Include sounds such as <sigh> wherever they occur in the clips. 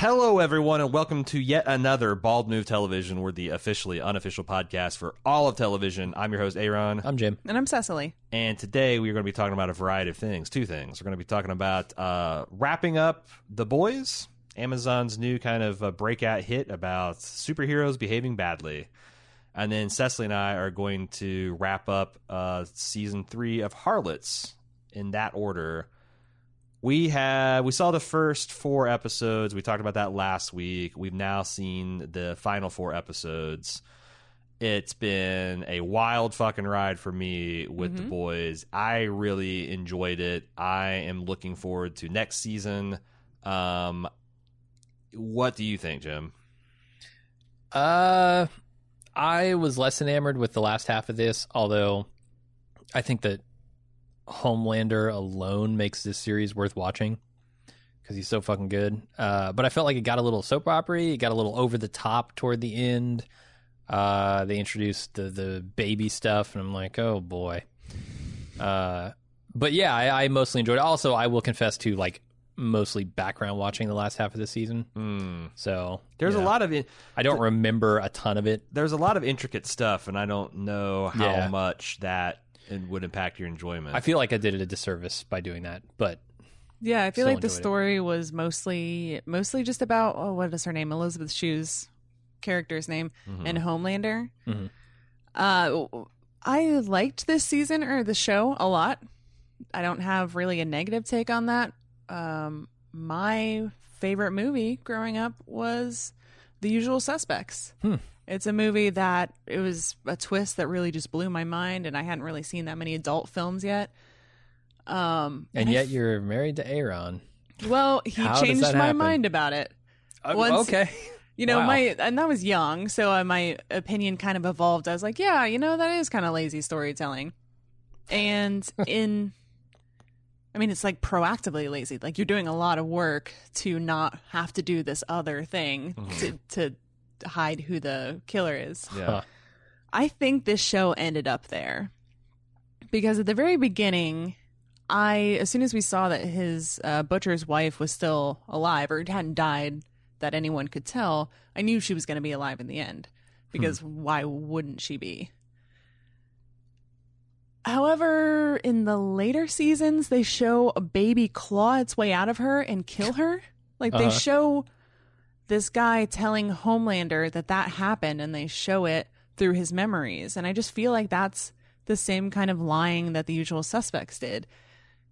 Hello, everyone, and welcome to yet another Bald Move Television. We're the officially unofficial podcast for all of television. I'm your host, Aaron. I'm Jim. And I'm Cecily. And today we are going to be talking about a variety of things. Two things. We're going to be talking about uh, wrapping up The Boys, Amazon's new kind of uh, breakout hit about superheroes behaving badly. And then Cecily and I are going to wrap up uh, season three of Harlots in that order. We have we saw the first four episodes. We talked about that last week. We've now seen the final four episodes. It's been a wild fucking ride for me with the boys. I really enjoyed it. I am looking forward to next season. Um, what do you think, Jim? Uh, I was less enamored with the last half of this, although I think that Homelander alone makes this series worth watching because he's so fucking good. Uh, but I felt like it got a little soap opera. It got a little over the top toward the end. Uh, they introduced the the baby stuff, and I'm like, oh boy. Uh, but yeah, I, I mostly enjoyed it. Also, I will confess to like mostly background watching the last half of the season. Hmm. So There's a lot of in- I don't remember a ton of it. there's a lot of intricate stuff, and I don't know how Yeah. much that it would impact your enjoyment. I feel like I did it a disservice by doing that, but Yeah, I feel Still like the enjoyed it. story was mostly mostly just about oh, what is her name? Elizabeth Shue's character's name Mhm. and Homelander. Mhm. Uh, I liked this season or the show a lot. I don't have really a negative take on that. Um, my favorite movie growing up was The Usual Suspects. Hmm. It's a movie that it was a twist that really just blew my mind, and I hadn't really seen that many adult films yet. Um, and I yet you're married to Aaron. well, he How changed my happen? mind about it. Uh, Once- okay. You know, Wow. my and that was young, so uh, my opinion kind of evolved. I was like, yeah, you know, that is kind of lazy storytelling. And <laughs> in I mean, it's like proactively lazy. Like you're doing a lot of work to not have to do this other thing to to hide who the killer is. yeah. I think this show ended up there because at the very beginning, I as soon as we saw that his uh, butcher's wife was still alive or hadn't died that anyone could tell, I knew she was going to be alive in the end because why wouldn't she be? However, in the later seasons, they show a baby claw its way out of her and kill her. Like they Uh-huh. show this guy telling Homelander that that happened and they show it through his memories. And I just feel like that's the same kind of lying that the usual suspects did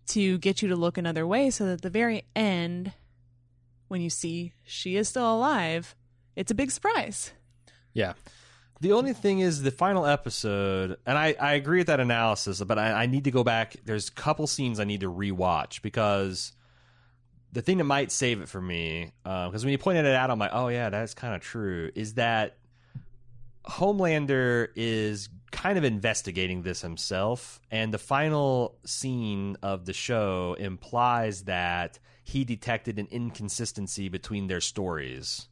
to get you to look another way so that at the very end, when you see she is still alive, it's a big surprise. Yeah. The only thing is the final episode, and I, I agree with that analysis, but I, I need to go back. There's a couple scenes I need to rewatch because the thing that might save it for me, because when you pointed it out, I'm like, oh yeah, that's kind of true. Is that Homelander is kind of investigating this himself, and the final scene of the show implies that he detected an inconsistency between their stories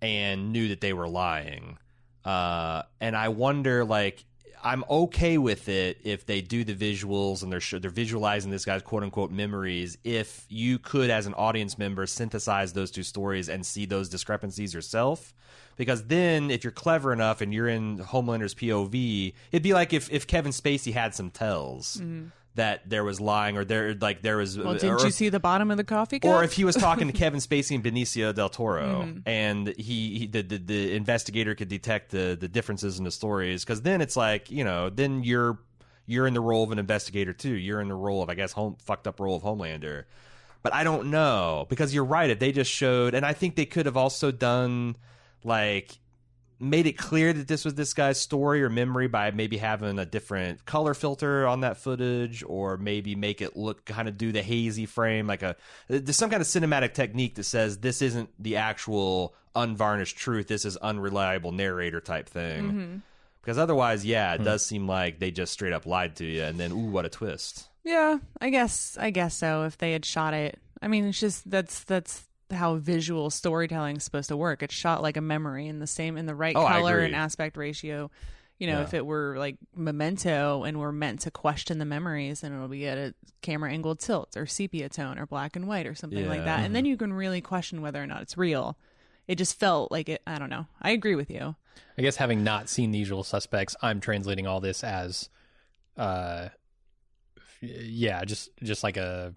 and knew that they were lying. Uh, and I wonder, like, I'm okay with it if they do the visuals and they're they're visualizing this guy's quote unquote memories. If you could, as an audience member, synthesize those two stories and see those discrepancies yourself, because then if you're clever enough and you're in Homelander's POV, it'd be like if if Kevin Spacey had some tells. Mm-hmm. That there was lying, or there like there was. Well, didn't or you see the bottom of the coffee cup? or if he was talking to <laughs> Kevin Spacey and Benicio del Toro, mm-hmm. and he, he the, the the investigator could detect the the differences in the stories, because then it's like you know, then you're you're in the role of an investigator too. You're in the role of I guess home fucked up role of Homelander, but I don't know because you're right. If they just showed, and I think they could have also done like made it clear that this was this guy's story or memory by maybe having a different color filter on that footage or maybe make it look kind of do the hazy frame like a there's some kind of cinematic technique that says this isn't the actual unvarnished truth this is unreliable narrator type thing. Mm-hmm. Because otherwise yeah it hmm. does seem like they just straight up lied to you and then ooh what a twist. Yeah, I guess I guess so. If they had shot it, I mean, it's just that's that's how visual storytelling is supposed to work. It's shot like a memory in the same in the right Oh, color and aspect ratio. You know, Yeah. if it were like Memento and we're meant to question the memories, then it'll be at a camera angle tilt or sepia tone or black and white or something like that. And then you can really question whether or not it's real. It just felt like it. I don't know. I agree with you. I guess having not seen the usual suspects, I'm translating all this as, uh, yeah, just just like a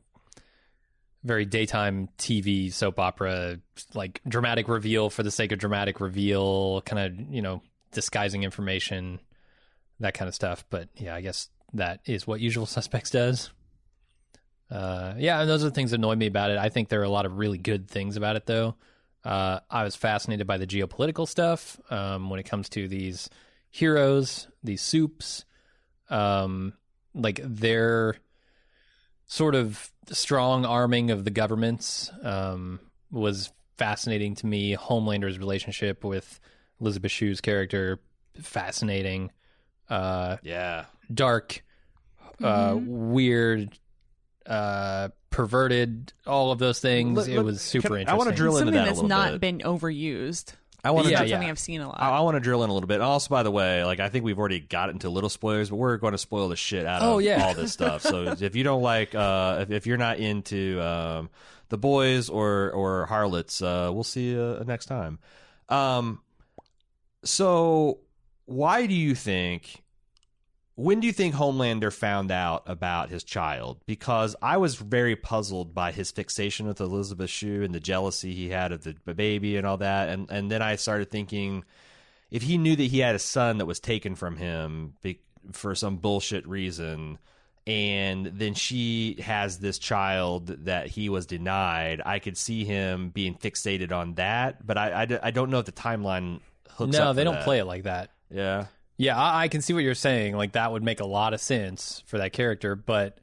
very daytime TV soap opera, like dramatic reveal for the sake of dramatic reveal, kind of you know disguising information, that kind of stuff. But yeah, I guess that is what Usual Suspects does. Uh, yeah, and those are the things that annoy me about it. I think there are a lot of really good things about it, though. Uh, I was fascinated by the geopolitical stuff um, when it comes to these heroes, these soups, um, like their sort of strong arming of the governments um, was fascinating to me. Homelander's relationship with Elizabeth Shue's character, fascinating. Uh, Yeah. dark, uh, weird, uh, perverted, all of those things. Look- it was super can- I wanna drill into something that a that's little not bit. been overused. I want to. Yeah, yeah. something I've seen a lot. I, I want to drill in a little bit. Also, by the way, like I think we've already got into little spoilers, but we're going to spoil the shit out of Oh, yeah. all this stuff. So <laughs> if you don't like, uh, if, if you're not into um, the boys or or harlots, uh, we'll see you uh, next time. Um, so why do you think? When do you think Homelander found out about his child? Because I was very puzzled by his fixation with Elizabeth Shue and the jealousy he had of the baby and all that, and and then I started thinking, if he knew that he had a son that was taken from him be, for some bullshit reason, and then she has this child that he was denied, I could see him being fixated on that. But I, I, I don't know if the timeline hooks up. no, they don't that. play it like that. Yeah. Yeah, I, I can see what you're saying. Like that would make a lot of sense for that character, but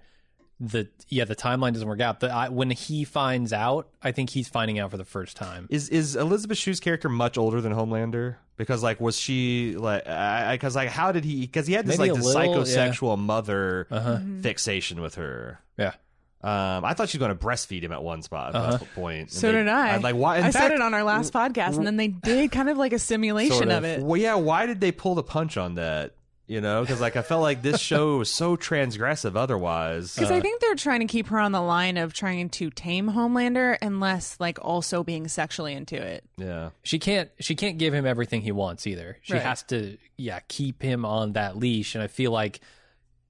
the yeah, the timeline doesn't work out. The, I, when he finds out, I think he's finding out for the first time. Is is Elizabeth Shue's character much older than Homelander? Because like, was she like? Because like, how did he? Because he had this Maybe like a this little, psychosexual mother Uh-huh. fixation with her. Yeah. Um, I thought she was going to breastfeed him at one spot. At Uh-huh. one point. And So they- did I. Like why? I fact, said it on our last podcast, and then they did kind of like a simulation Sort of. of. it. Well, yeah. Why did they pull the punch on that? You know, because like I felt like this <laughs> show was so transgressive. Otherwise, Because I think they're trying to keep her on the line of trying to tame Homelander, unless like also being sexually into it. yeah. She can't she can't give him everything he wants either. She Right. has to yeah, keep him on that leash and I feel like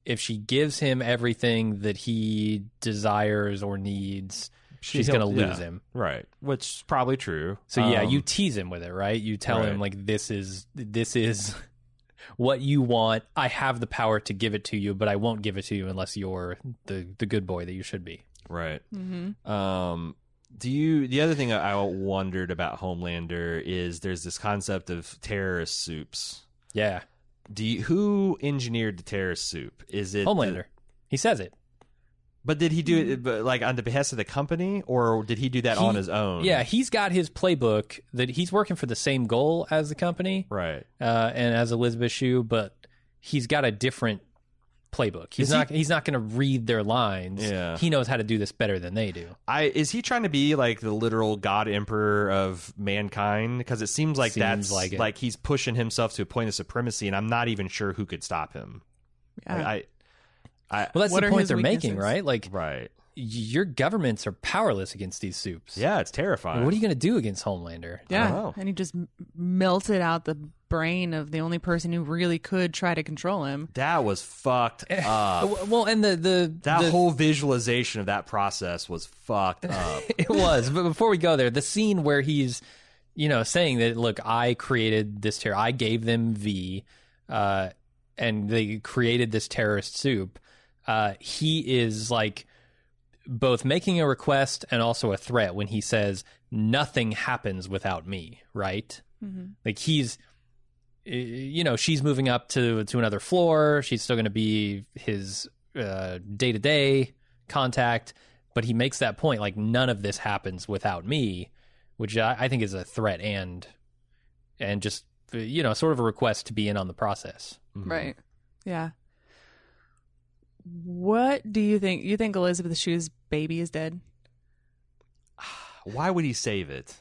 if she gives him everything that he desires or needs, she's going to lose yeah. him. Right, which is probably true. So yeah, Um, you tease him with it, right? You tell him like this is this is <laughs> what you want. I have the power to give it to you, but I won't give it to you unless you're the the good boy that you should be. right. Mm-hmm. Um, do you? The other thing I I wondered about Homelander is there's this concept of terrorist soups. Yeah. Do you, who engineered the terrorist soup? Is it the- Homelander. He says it. but did he do it but, like on the behest of the company, or did he do that He- on his own? Yeah, he's got his playbook that he's working for the same goal as the company right. uh, and as Elizabeth Shue, but he's got a different playbook. He's Is he- not he's not going to read their lines. Yeah. He knows how to do this better than they do. I is he trying to be like the literal god emperor of mankind? Because it seems like Seems that's like it. like he's pushing himself to a point of supremacy, and I'm not even sure who could stop him. Yeah. Like, I, I, Well, that's What the point they're making, right? Like right. Your governments are powerless against these soups. Yeah, it's terrifying. What are you going to do against Homelander? yeah, and he just melted out the brain of the only person who really could try to control him. That was fucked <laughs> Uh, up. well, and the the That the- whole visualization of that process was fucked up. <laughs> it was. But before we go there, the scene where he's, you know, saying that, look, I created this terror. I gave them V, uh, and they created this terrorist soup. Uh, he is like both making a request and also a threat when he says nothing happens without me. Right? Mm-hmm. Like he's. You know, she's moving up to to another floor. She's still going to be his day to day contact, but he makes that point like none of this happens without me, which I, I think is a threat and and just you know sort of a request to be in on the process. Mm-hmm. Right. Yeah. What do you think? You think Elizabeth Shue's baby is dead? Why would he save it?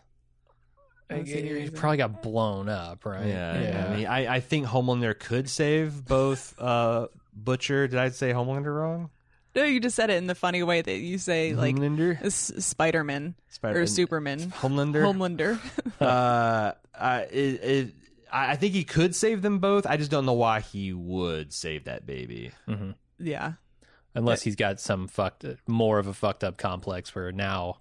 I don't see any He probably got blown up, right? Yeah, yeah. I mean, I, I think Homelander could save both <laughs> uh, Butcher. Did I say Homelander wrong? No, you just said it in the funny way that you say like Homelander, Spider Man Spider- or Superman. <laughs> Homelander. Homelander. <laughs> uh, I, it, it, I I think he could save them both. I just don't know why he would save that baby. hmm yeah. Unless he's got some fucked, more of a fucked up complex where now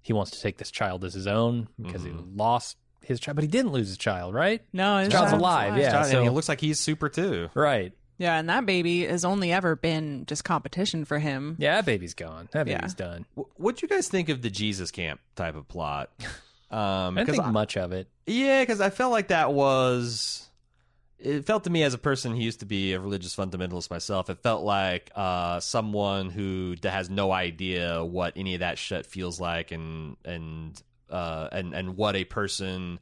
he wants to take this child as his own because he lost his child, but he didn't lose his child, right? No, his child's child's alive, yeah. John- so- and it looks like he's super too. Right. Yeah, and that baby has only ever been just competition for him. Yeah, that baby's gone. That Yeah. baby's done. Wh- What'd you guys think of the Jesus Camp type of plot? <laughs> Um, I didn't 'cause think I- much of it. Yeah, because I felt like that was. It felt to me as a person who used to be a religious fundamentalist myself. It felt like uh, someone who has no idea what any of that shit feels like, and and uh, and and what a person.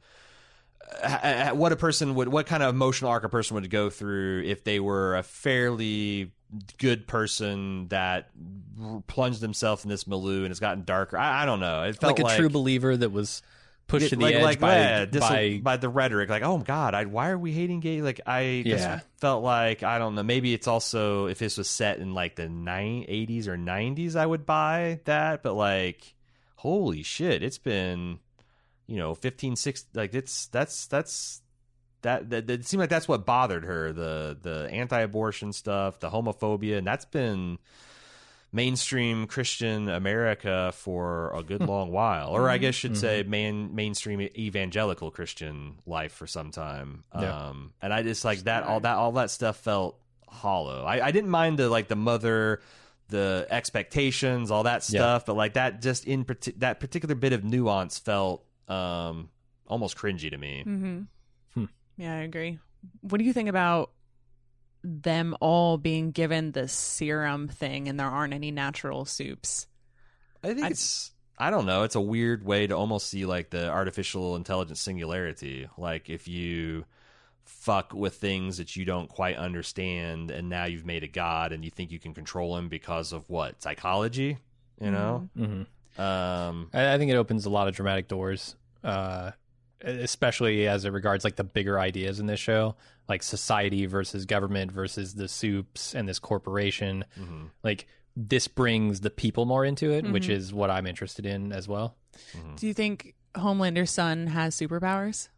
uh, What a person would, what kind of emotional arc a person would go through if they were a fairly good person that plunged themselves in this milieu and it's gotten darker. I, I don't know. It felt Like a true believer that was pushed to the like, edge like by, yeah, dis- by by the rhetoric. Like, oh God, I, why are we hating gay? Like, I just Yeah. felt like I don't know. Maybe it's also if this was set in like the nine eighties or nineties, I would buy that. But like, holy shit, it's been you know 15, 16, Like, it's that's that's. That, that, that it seemed like that's what bothered her the the anti-abortion stuff the homophobia and that's been mainstream Christian America for a good long while, or I guess should say man mainstream evangelical Christian life for some time. Yeah. Um, and I just like that all that all that stuff felt hollow. I, I didn't mind the like the mother. The expectations, all that Yeah. stuff, but like that, just in parti- that particular bit of nuance felt um, almost cringy to me. Mm-hmm. Hmm. Yeah, I agree. What do you think about them all being given this serum thing and there aren't any natural soups? I think I- it's I don't know. It's a weird way to almost see like the artificial intelligence singularity. Like if you fuck with things that you don't quite understand and now you've made a god and you think you can control him because of what? Psychology, you know? Mhm. Um I, I think it opens a lot of dramatic doors, uh, especially as it regards like the bigger ideas in this show, like society versus government versus the soups and this corporation. mhm, Like this brings the people more into it, which Mhm. is what I'm interested in as well. mhm. Do you think Homelander's son has superpowers?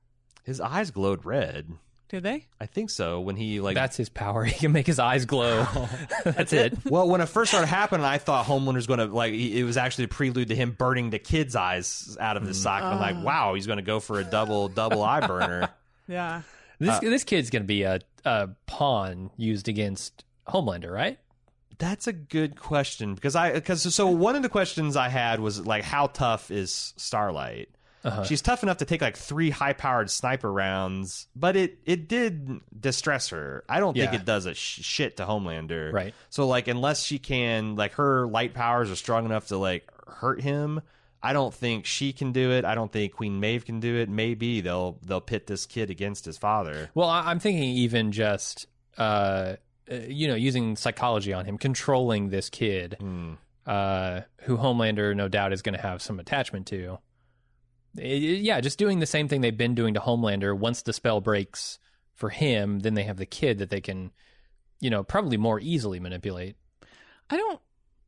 His eyes glowed red. Do they? I think so when he like That's his power. <laughs> He can make his eyes glow. <laughs> That's it. <laughs> well, when it first started happening, I thought Homelander's going to like. he- It was actually a prelude to him burning the kid's eyes out of his mm. socket. I'm like, ah. wow, he's going to go for a double double eye burner. Yeah. This uh, this kid's gonna be a, a pawn used against Homelander, right? That's a good question because I because so one of the questions I had was like, how tough is Starlight? Uh-huh. She's tough enough to take like three high powered sniper rounds, but it it did distress her. I don't think it does a sh- shit to Homelander. Right. So like unless she can like her light powers are strong enough to like hurt him. I don't think she can do it. I don't think Queen Maeve can do it. Maybe they'll they'll pit this kid against his father. Well, I- I'm thinking even just uh, uh, you know using psychology on him, controlling this kid, Hmm. uh, who Homelander no doubt is going to have some attachment to. I- yeah, just doing the same thing they've been doing to Homelander. Once the spell breaks for him, then they have the kid that they can, you know, probably more easily manipulate. I don't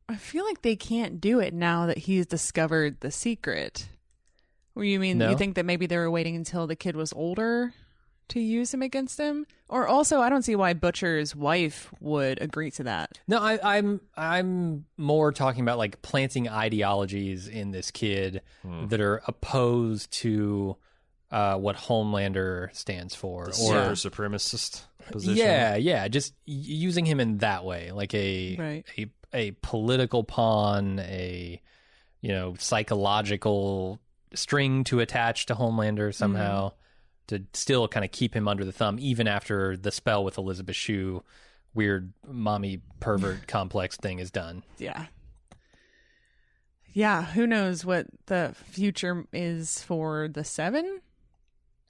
I feel like they can't do it now that he's discovered the secret. You mean No? you think that maybe they were waiting until the kid was older to use him against him? Or also I don't see why Butcher's wife would agree to that. No, I, I'm I'm more talking about like planting ideologies in this kid Hmm. that are opposed to uh, what Homelander stands for, The or super supremacist position. yeah, yeah, just y- using him in that way, like a Right. a a political pawn, a you know psychological string to attach to Homelander somehow to still kind of keep him under the thumb, even after the spell with Elizabeth Shue, weird mommy pervert <laughs> complex thing is done. Yeah. Yeah, who knows what the future is for the 7?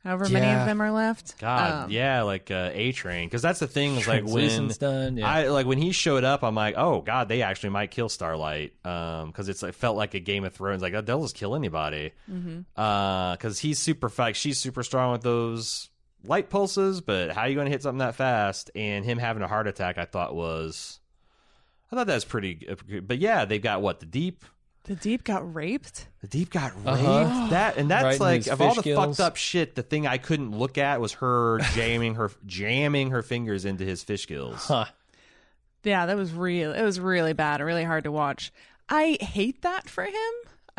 However many Yeah. of them are left. God, Um, yeah, like uh, A Train, because that's the thing. Is like when Translucent's done. Yeah. I like when he showed up, I'm like, oh God, they actually might kill Starlight, um, because it's it felt like a Game of Thrones, like oh, they'll just kill anybody, mhm. uh, because he's super like she's super strong with those light pulses, but how are you going to hit something that fast? And him having a heart attack, I thought was, I thought that was pretty, uh, but yeah, they've got what the deep. The deep got raped. The deep got raped. Uh-huh. That and that's Right like of all the gills. fucked up shit. The thing I couldn't look at was her <laughs> jamming her jamming her fingers into his fish gills. huh. Yeah, that was real. It was really bad, really hard to watch. I hate that for him.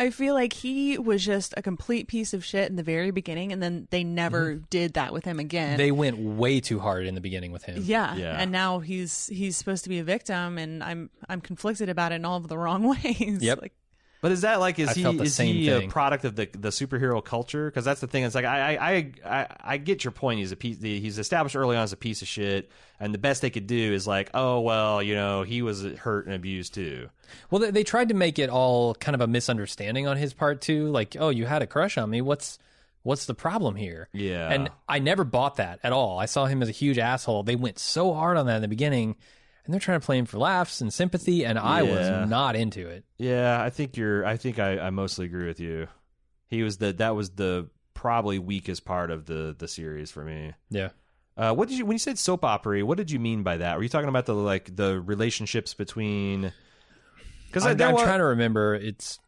I feel like he was just a complete piece of shit in the very beginning, and then they never did that with him again. They went way too hard in the beginning with him. yeah. Yeah. and now he's he's supposed to be a victim, and I'm I'm conflicted about it in all of the wrong <laughs> ways. Yep. Like, But is that like is I he is he a product of the the superhero culture? Because that's the thing. It's like I I, I I I get your point. He's a piece. He's established early on as a piece of shit, and the best they could do is like, oh well, you know, he was hurt and abused too. Well, they, they tried to make it all kind of a misunderstanding on his part too. Like, oh, you had a crush on me. What's what's the problem here? Yeah. And I never bought that at all. I saw him as a huge asshole. They went so hard on that in the beginning, and they're trying to play him for laughs and sympathy, and I Yeah. was not into it. Yeah, I think you're. I think I, I mostly agree with you. He was the that was the probably weakest part of the the series for me. Yeah. Uh, what did you when you said soap opera? What did you mean by that? Were you talking about the like the relationships between? Because I'm, there I'm was trying to remember. It's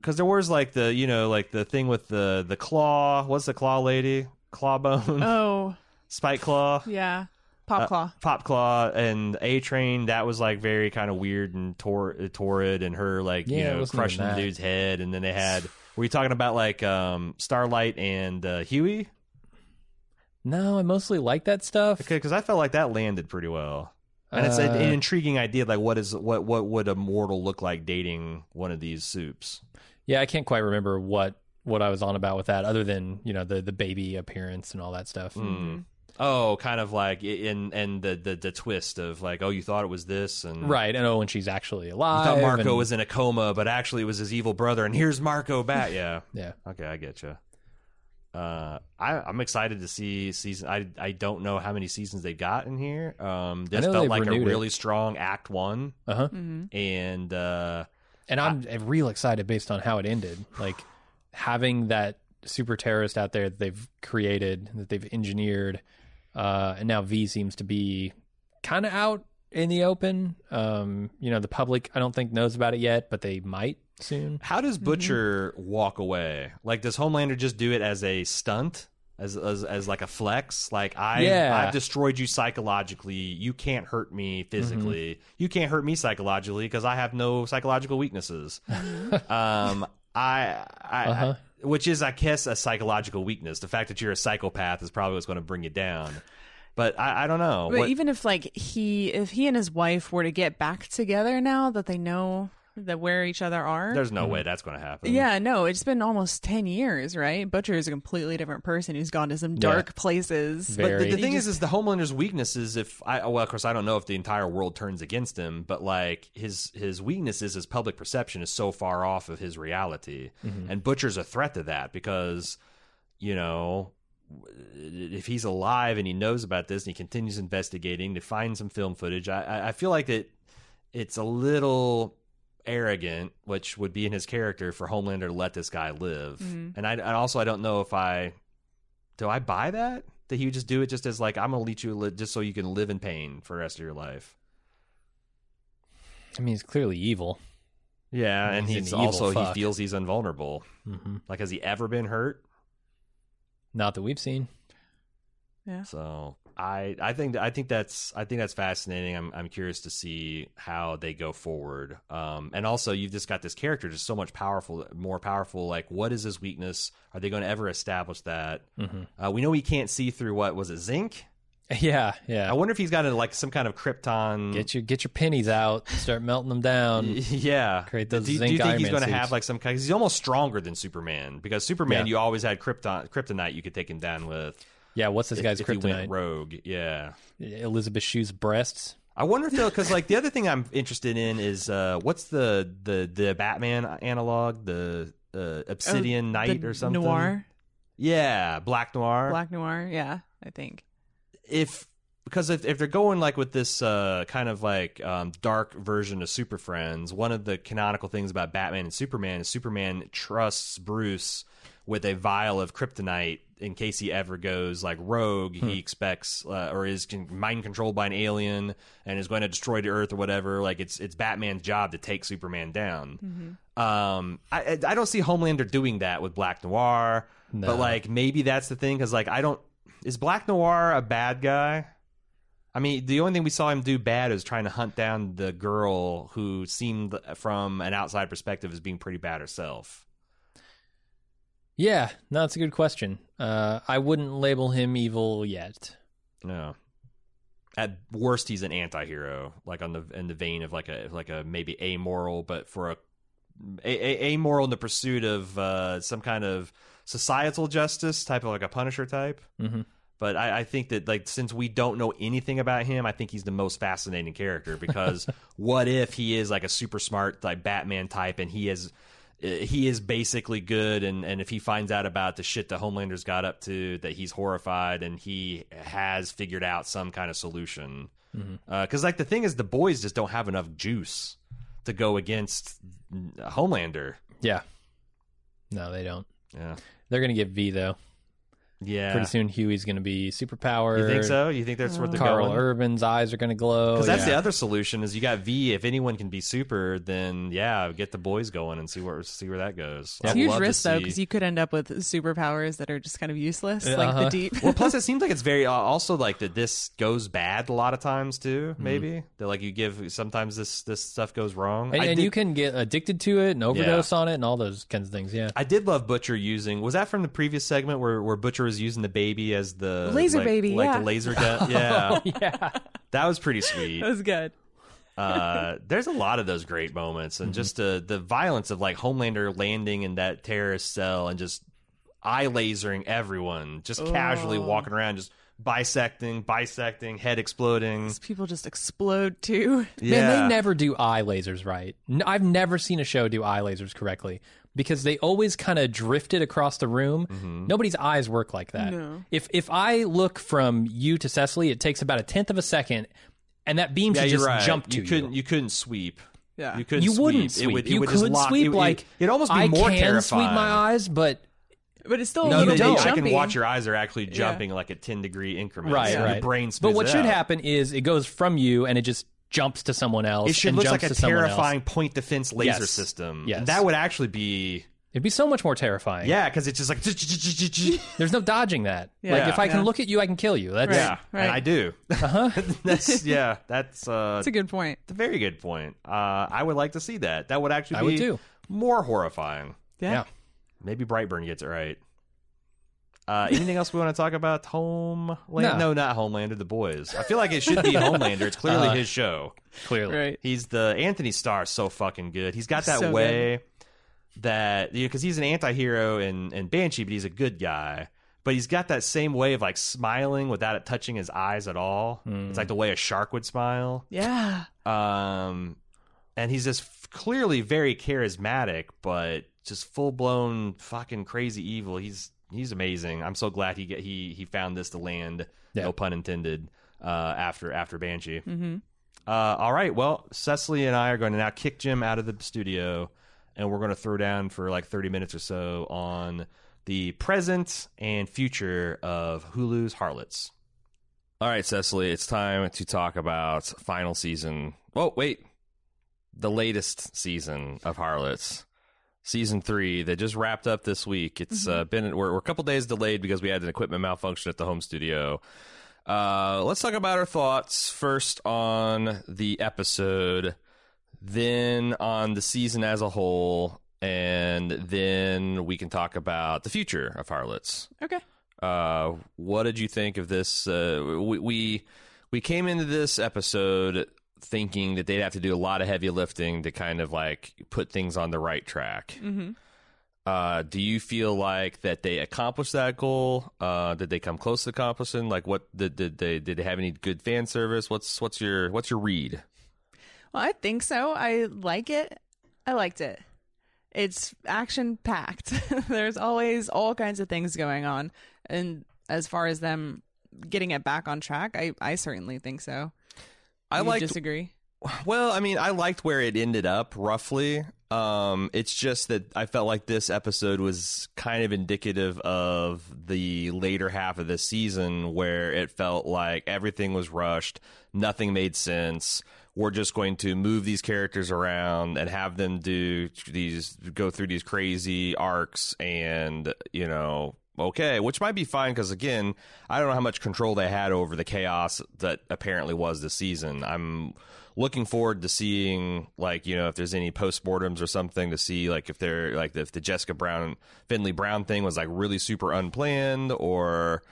because there was like the you know like the thing with the the claw. What's the claw lady? Clawbone, oh spike claw, yeah, pop Uh, pop claw, and A Train. That was like very kind of weird and tor- torrid, and her like you Yeah, it know crushing the dude's head, and then they had. Were you talking about like um Starlight and uh, Hughie? no, I mostly like that stuff. Okay, because I felt like that landed pretty well. And it's an, Uh, an intriguing idea, like what is what what would a mortal look like dating one of these soups? Yeah, I can't quite remember what what I was on about with that, other than you know the the baby appearance and all that stuff. Mm. Oh, kind of like in and the, the the twist of like, oh, you thought it was this, and Right, and oh, and she's actually you alive. thought Marco and- was in a coma, but actually it was his evil brother, and here's Marco back. Yeah, <laughs> Yeah, okay, I get you. Uh, I, I'm excited to see season. I I don't know how many seasons they've got in here. Um, this felt like a renewed it. really strong Act One, uh huh. hmm and uh, And I'm real excited based on how it ended. Like having that super terrorist out there that they've created, that they've engineered, uh, and now V seems to be kind of out in the open. Um, you know, the public I don't think knows about it yet, but they might soon. How does Butcher walk away? Like, does Homelander just do it as a stunt, as as, as like a flex? Like, I Yeah. I've destroyed you psychologically. You can't hurt me physically. You can't hurt me psychologically because I have no psychological weaknesses. <laughs> um, I, I, Uh-huh. I, which is, I guess, a psychological weakness. The fact that you're a psychopath is probably what's going to bring you down. But I, I don't know. But What- even if like he, if he and his wife were to get back together now that they know that where each other are, there's no way mm-hmm. that's going to happen. Yeah, no, it's been almost 10 years, right? Butcher is a completely different person who's gone to some dark places. Very. But the, the thing just- is, is the Homelander's weakness is if I well, of course, I don't know if the entire world turns against him, but like his his weakness is his public perception is so far off of his reality, mm-hmm. and Butcher's a threat to that because you know if he's alive and he knows about this and he continues investigating to find some film footage, I, I- I feel like that it's a little arrogant, which would be in his character for Homelander to let this guy live. Mhm. And I, and also I don't know if I do I buy that that he would just do it just as like I'm gonna let you li- just so you can live in pain for the rest of your life. I mean, he's clearly evil. Yeah, and He's he's evil also fuck. he feels he's invulnerable. hmm Like has he ever been hurt? Not that we've seen. Yeah. So I I think I think that's I think that's fascinating. I'm I'm curious to see how they go forward. Um, and also you've just got this character just so much powerful, more powerful. Like what is his weakness? Are they going to ever establish that? hmm Uh, we know he can't see through what was it zinc? <laughs> Yeah, yeah. I wonder if he's got a, like some kind of krypton. Get your get your pennies out. Start melting them down. <laughs> yeah. Create those do, do you think Iron he's going to have like some kind? Cause he's almost stronger than Superman because Superman Yeah. you always had krypton kryptonite you could take him down with. Yeah, what's this if- guy's if he went kryptonite? rogue. Yeah. Elizabeth Shue's breasts. I wonder if they'll because like the other thing I'm interested in is uh, what's the the the Batman analog the uh, Obsidian Oh, Knight the or something Noir. Yeah, Black Noir. Black Noir. Yeah, I think. if because if, if they're going like with this uh, kind of like um, dark version of Super Friends, one of the canonical things about Batman and Superman is Superman trusts Bruce with a vial of kryptonite in case he ever goes like rogue. He expects uh, or is mind controlled by an alien and is going to destroy the Earth or whatever. Like it's it's Batman's job to take Superman down. Um, I I I don't see Homelander doing that with Black Noir, No. but like maybe that's the thing because like I don't is Black Noir a bad guy? I mean, the only thing we saw him do bad is trying to hunt down the girl who seemed, from an outside perspective, as being pretty bad herself. Yeah, no, it's a good question. Uh, I wouldn't label him evil yet. No. At worst, he's an anti-hero, like on the in the vein of like a like a maybe amoral, but for a, a, a amoral in the pursuit of uh, some kind of societal justice, type of like a Punisher type. Mhm. But I, I think that like since we don't know anything about him, I think he's the most fascinating character because <laughs> what if he is like a super smart like Batman type and he is Uh, he is basically good and and if he finds out about the shit that Homelander's got up to that he's horrified and he has figured out some kind of solution mm-hmm. uh, because like the thing is the boys just don't have enough juice to go against Homelander. Yeah. No, they don't. Yeah, They're going to get V, though. Yeah. Pretty soon, Hughie's going to be superpowered. You think so? You think that's where they're Karl going? Urban's eyes are going to glow. Because that's yeah. the other solution is you got V. If anyone can be super, then yeah, get the boys going and see where see where that goes. It's I'd a huge risk though, because you could end up with superpowers that are just kind of useless, like Uh-huh. the deep. well, plus <laughs> it seems like it's very uh, also like that this goes bad a lot of times too. Mm-hmm. Maybe that like you give sometimes this this stuff goes wrong. And, I and did, you can get addicted to it and overdose on it and all those kinds of things. Yeah. I did love Butcher using. Was that from the previous segment where, where Butcher was using the baby as the Laser like, baby, like yeah. the laser <laughs> gun? Yeah, <laughs> yeah. that was pretty sweet. that was good. uh, there's a lot of those great moments, Mm-hmm. and just uh, the violence of like Homelander landing in that terrorist cell and just eye lasering everyone, just casually Oh. walking around, just bisecting, bisecting, head exploding. These people just explode too. <laughs> Yeah, Man, they never do eye lasers right. I've never seen a show do eye lasers correctly because they always kind of drifted across the room. Mm-hmm. Nobody's eyes work like that. No. If if I look from you to Cecily, it takes about a tenth of a second, and that beam yeah, should just right. jump to you you. couldn't, you couldn't sweep. Yeah. You couldn't. You sweep. wouldn't sweep. It would, it you would could just lock, sweep it, like it, it'd almost be I more can terrifying. sweep my eyes, but But it's still a No, little they, bit I can watch your eyes are actually jumping like a 10 degree increment. right, Your right. brain but what it should out. happen is it goes from you and it just jumps to someone else. It should look like a to else. terrifying point defense laser Yes. system. Yes. That would actually be It'd be so much more terrifying. yeah, because it's just like <laughs> There's no dodging that. Yeah. like if I can Yeah. look at you, I can kill you. That's yeah, Right. and I do. Uh-huh. <laughs> that's yeah, that's uh, That's a good point. a very good point. Uh, I would like to see that. That would actually I be would too. more horrifying. Yeah. Yeah. Maybe Brightburn gets it right. Uh, anything else we want to talk about? Homeland? No. No, not Homelander. The boys. I feel like it should be <laughs> Homelander. It's clearly Uh, his show. Clearly. Right. He's the Anthony Starr. is So fucking good. He's got that So way that because he's an anti-hero in, in Banshee, but he's a good guy. But he's got that same way of like smiling without it touching his eyes at all. It's like the way a shark would smile. Yeah. Um, and he's just f- clearly very charismatic, but just full blown fucking crazy evil. He's he's amazing. I'm so glad he get, he he found this to land. Yeah. No pun intended. Uh, after after Banshee. Mm-hmm. Uh, all right. Well, Cecily and I are going to now kick Jim out of the studio, and we're going to throw down for like 30 minutes or so on the present and future of Hulu's Harlots. All right, Cecily, it's time to talk about final season. Oh, wait. The latest season of Harlots. Season three that just wrapped up this week. It's uh, been we're, we're a couple days delayed because we had an equipment malfunction at the home studio. Uh, let's talk about our thoughts first on the episode, then on the season as a whole, and then we can talk about the future of Harlots. Okay. Uh, what did you think of this? Uh, we, we we came into this episode thinking that they'd have to do a lot of heavy lifting to kind of like put things on the right track. Mm-hmm. Uh, do you feel like that they accomplished that goal? Uh, did they come close to accomplishing? Like, what did, did they did they have any good fan service? What's what's your what's your read? Well, I think so. I like it. I liked it. it's action packed. <laughs> There's always all kinds of things going on, and as far as them getting it back on track, I I certainly think so. I like disagree. Well, I mean, I liked where it ended up roughly. Um, it's just that I felt like this episode was kind of indicative of the later half of the season where it felt like everything was rushed, nothing made sense. We're just going to move these characters around and have them do these, go through these crazy arcs, and you know, okay, which might be fine because again, I don't know how much control they had over the chaos that apparently was the season. I'm looking forward to seeing like you know if there's any postmortems or something to see like if they're like if the Jessica Brown Findlay Brown thing was like really super unplanned or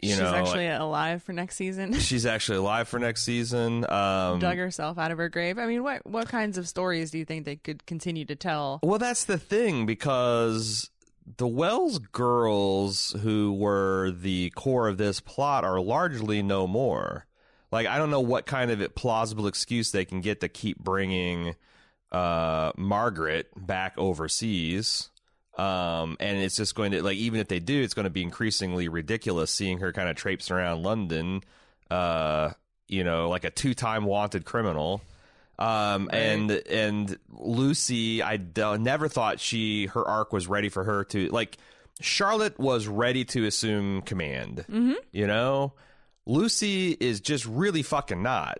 you know She's know actually alive for next season. <laughs> she's actually alive for next season. Um, Dug herself out of her grave. I mean, what what kinds of stories do you think they could continue to tell? Well, that's the thing because the Wells girls who were the core of this plot are largely no more. Like I don't know what kind of plausible excuse they can get to keep bringing uh, Margaret back overseas. Um, and it's just going to like even if they do, it's going to be increasingly ridiculous seeing her kind of traipse around London, uh, you know, like a two-time wanted criminal. Um, and and Lucy, I d- never thought she her arc was ready for her to like. Charlotte was ready to assume command. Mm-hmm. You know, Lucy is just really fucking not.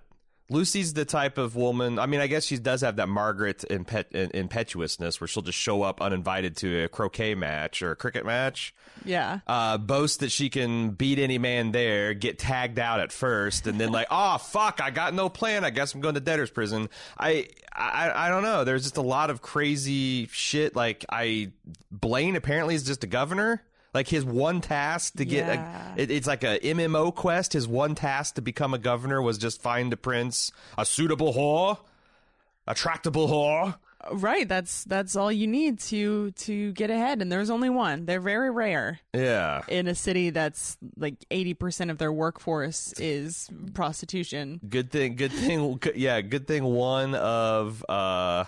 Lucy's the type of woman. I mean, I guess she does have that Margaret impet- impetuousness where she'll just show up uninvited to a croquet match or a cricket match. Yeah. Uh, boast that she can beat any man there, get tagged out at first, and then like, <laughs> oh fuck, I got no plan. I guess I'm going to debtor's prison. I, I, I don't know. There's just a lot of crazy shit. Like, I Blaine apparently is just a governor. Like his one task to get Yeah. a, it, it's like a MMO quest. His one task to become a governor was just find a prince, a suitable whore, a tractable whore. Right. That's that's all you need to to get ahead. And there's only one. They're very rare Yeah. in a city that's like eighty percent of their workforce is prostitution. Good thing. Good thing. <laughs> yeah. Good thing. One of. uh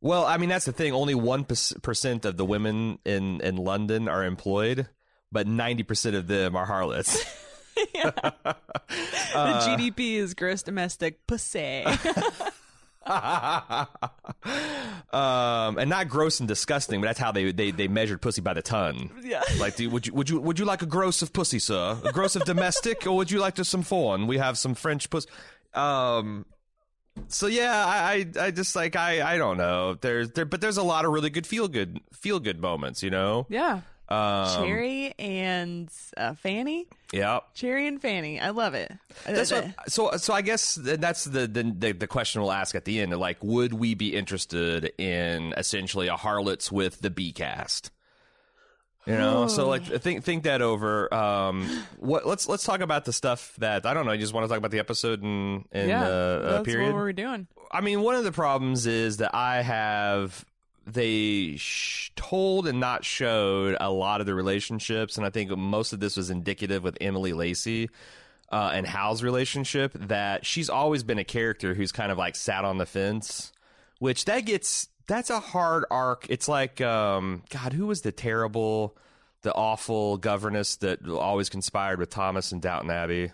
Well, I mean that's the thing. Only one percent of the women in in London are employed, but ninety percent of them are harlots. <laughs> the GDP is gross domestic pussy. <laughs> um, and not gross and disgusting, but that's how they they, they measured pussy by the ton. yeah. Like, do, would you would you would you like a gross of pussy, sir? A gross of domestic, or would you like to some foreign? We have some French pussy. Um. So yeah, I, I just like I I don't know. There's there, but there's a lot of really good feel good feel good moments. You know. Yeah. Um, Cherry and uh, Fanny. Yeah. Cherry and Fanny. I love it. That's what, so. So I guess that's the, the the the question we'll ask at the end. Like, would we be interested in essentially a harlots with the B cast? You know, so like think think that over. Um, what let's let's talk about the stuff that I don't know. You just want to talk about the episode and and yeah. uh, uh, that's period. what we're doing. I mean, one of the problems is that I have they sh- told and not showed a lot of the relationships, and I think most of this was indicative with Emily Lacey. Uh, and Hal's relationship that she's always been a character who's kind of like sat on the fence, which that gets that's a hard arc. It's like um, God, who was the terrible, the awful governess that always conspired with Thomas and Downton Abbey?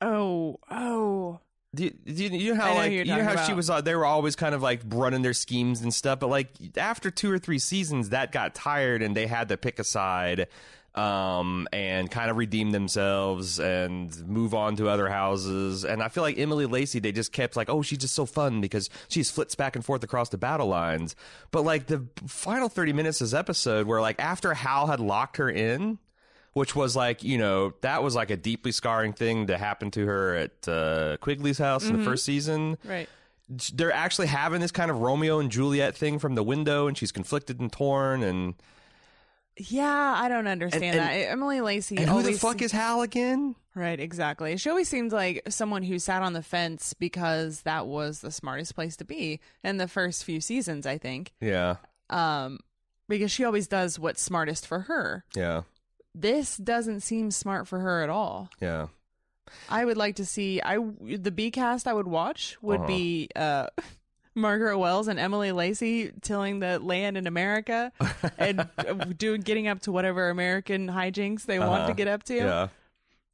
Oh, oh. Do you, do you, you know how know like you're know how she was uh, they were always kind of like running their schemes and stuff but like after two or three seasons that got tired and they had to pick a side um and kind of redeem themselves and move on to other houses and I feel like Emily Lacey they just kept like oh she's just so fun because she's flits back and forth across the battle lines but like the final 30 minutes of this episode where like after Hal had locked her in which was like you know that was like a deeply scarring thing to happen to her at uh, Quigley's house in the first season. Right. They're actually having this kind of Romeo and Juliet thing from the window, and she's conflicted and torn. And Yeah, I don't understand And- that. Emily Lacey and who the fuck is Hal again? Right, exactly. She always seemed like someone who sat on the fence because that was the smartest place to be in the first few seasons, I think. Yeah, Um because she always does what's smartest for her. yeah, This doesn't seem smart for her at all. yeah. I would like to see I the B cast I would watch would Uh-huh. be uh <laughs> Margaret Wells and Emily Lacey tilling the land in America <laughs> and uh, doing getting up to whatever American hijinks they want to Uh-huh. get up to. Yeah.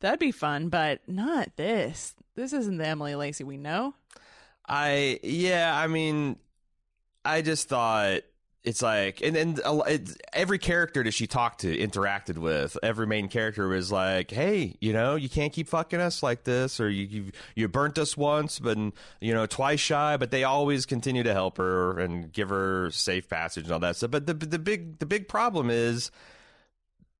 That'd be fun, but not this. This isn't the Emily Lacey we know. I yeah, I mean, I just thought it's like, and then every character that she talked to, interacted with, every main character was like, "Hey, you know, you can't keep fucking us like this, or you you, you burnt us once, but you know, twice shy." But they always continue to help her and give her safe passage and all that stuff. But the the big the big problem is